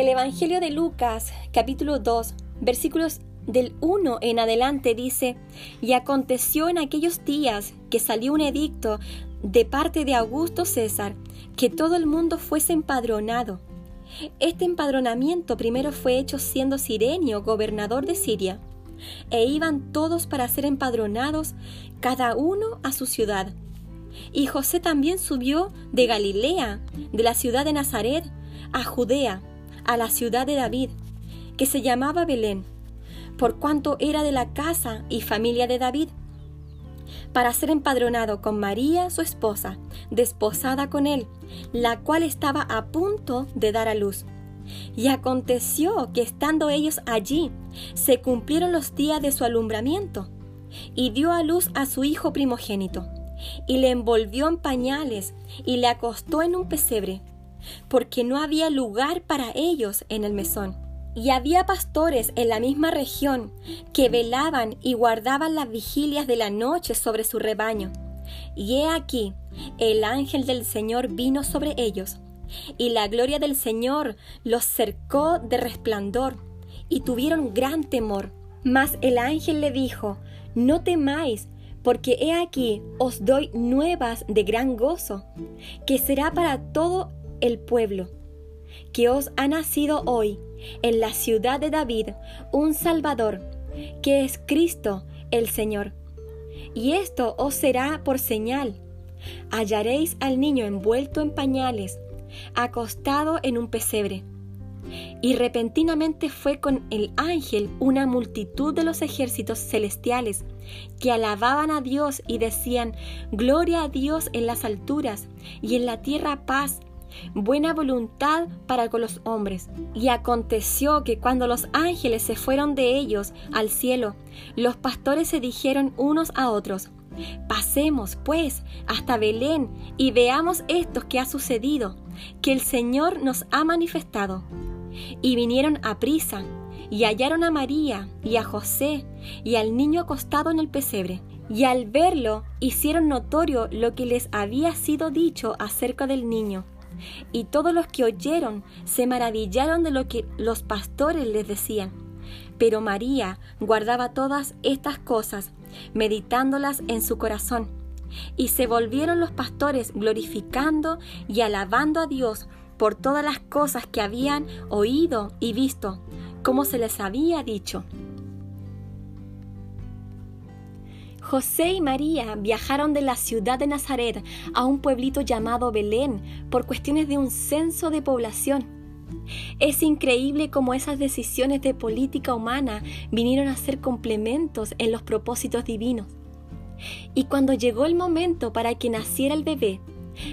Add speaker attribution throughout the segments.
Speaker 1: El Evangelio de Lucas, capítulo 2, versículos del 1 en adelante dice, y aconteció en aquellos días que salió un edicto de parte de Augusto César, que todo el mundo fuese empadronado. Este empadronamiento primero fue hecho siendo Sirenio gobernador de Siria, e iban todos para ser empadronados, cada uno a su ciudad. Y José también subió de Galilea, de la ciudad de Nazaret, a Judea, a la ciudad de David, que se llamaba Belén, por cuanto era de la casa y familia de David, para ser empadronado con María, su esposa, desposada con él, la cual estaba a punto de dar a luz. Y aconteció que estando ellos allí, se cumplieron los días de su alumbramiento, y dio a luz a su hijo primogénito, y le envolvió en pañales, y le acostó en un pesebre, porque no había lugar para ellos en el mesón. Y había pastores en la misma región que velaban y guardaban las vigilias de la noche sobre su rebaño. Y he aquí, el ángel del Señor vino sobre ellos, y la gloria del Señor los cercó de resplandor, y tuvieron gran temor. Mas el ángel le dijo, No temáis, porque he aquí os doy nuevas de gran gozo, que será para todo el pueblo, que os ha nacido hoy en la ciudad de David un Salvador, que es Cristo el Señor. Y esto os será por señal. Hallaréis al niño envuelto en pañales, acostado en un pesebre. Y repentinamente fue con el ángel una multitud de los ejércitos celestiales que alababan a Dios y decían, Gloria a Dios en las alturas y en la tierra paz buena voluntad para con los hombres. Y aconteció que cuando los ángeles se fueron de ellos al cielo, los pastores se dijeron unos a otros, Pasemos, pues, hasta Belén y veamos esto que ha sucedido, que el Señor nos ha manifestado. Y vinieron a prisa, y hallaron a María y a José y al niño acostado en el pesebre. Y al verlo hicieron notorio lo que les había sido dicho acerca del niño. Y todos los que oyeron se maravillaron de lo que los pastores les decían. Pero María guardaba todas estas cosas, meditándolas en su corazón. Y se volvieron los pastores glorificando y alabando a Dios por todas las cosas que habían oído y visto, como se les había dicho. José y María viajaron de la ciudad de Nazaret a un pueblito llamado Belén por cuestiones de un censo de población. Es increíble cómo esas decisiones de política humana vinieron a ser complementos en los propósitos divinos. Y cuando llegó el momento para que naciera el bebé,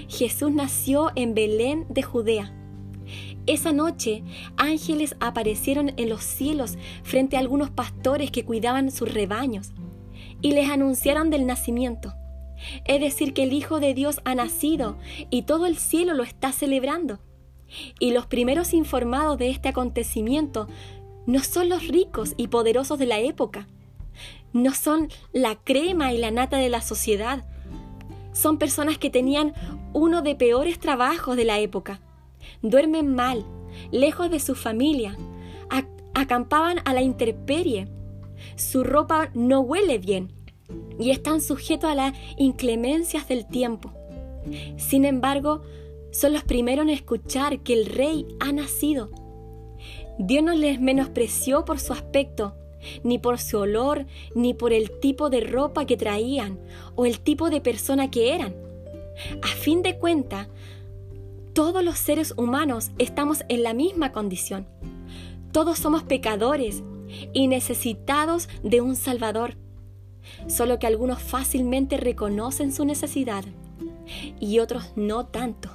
Speaker 1: Jesús nació en Belén de Judea. Esa noche, ángeles aparecieron en los cielos frente a algunos pastores que cuidaban sus rebaños y les anunciaron del nacimiento. Es decir, que el Hijo de Dios ha nacido y todo el cielo lo está celebrando. Y los primeros informados de este acontecimiento no son los ricos y poderosos de la época, no son la crema y la nata de la sociedad, son personas que tenían uno de peores trabajos de la época, duermen mal, lejos de su familia, acampaban a la intemperie, su ropa no huele bien y están sujetos a las inclemencias del tiempo. Sin embargo, son los primeros en escuchar que el rey ha nacido. Dios no les menospreció por su aspecto, ni por su olor, ni por el tipo de ropa que traían o el tipo de persona que eran. A fin de cuentas, todos los seres humanos estamos en la misma condición. Todos somos pecadores y necesitados de un Salvador. Solo que algunos fácilmente reconocen su necesidad y otros no tanto.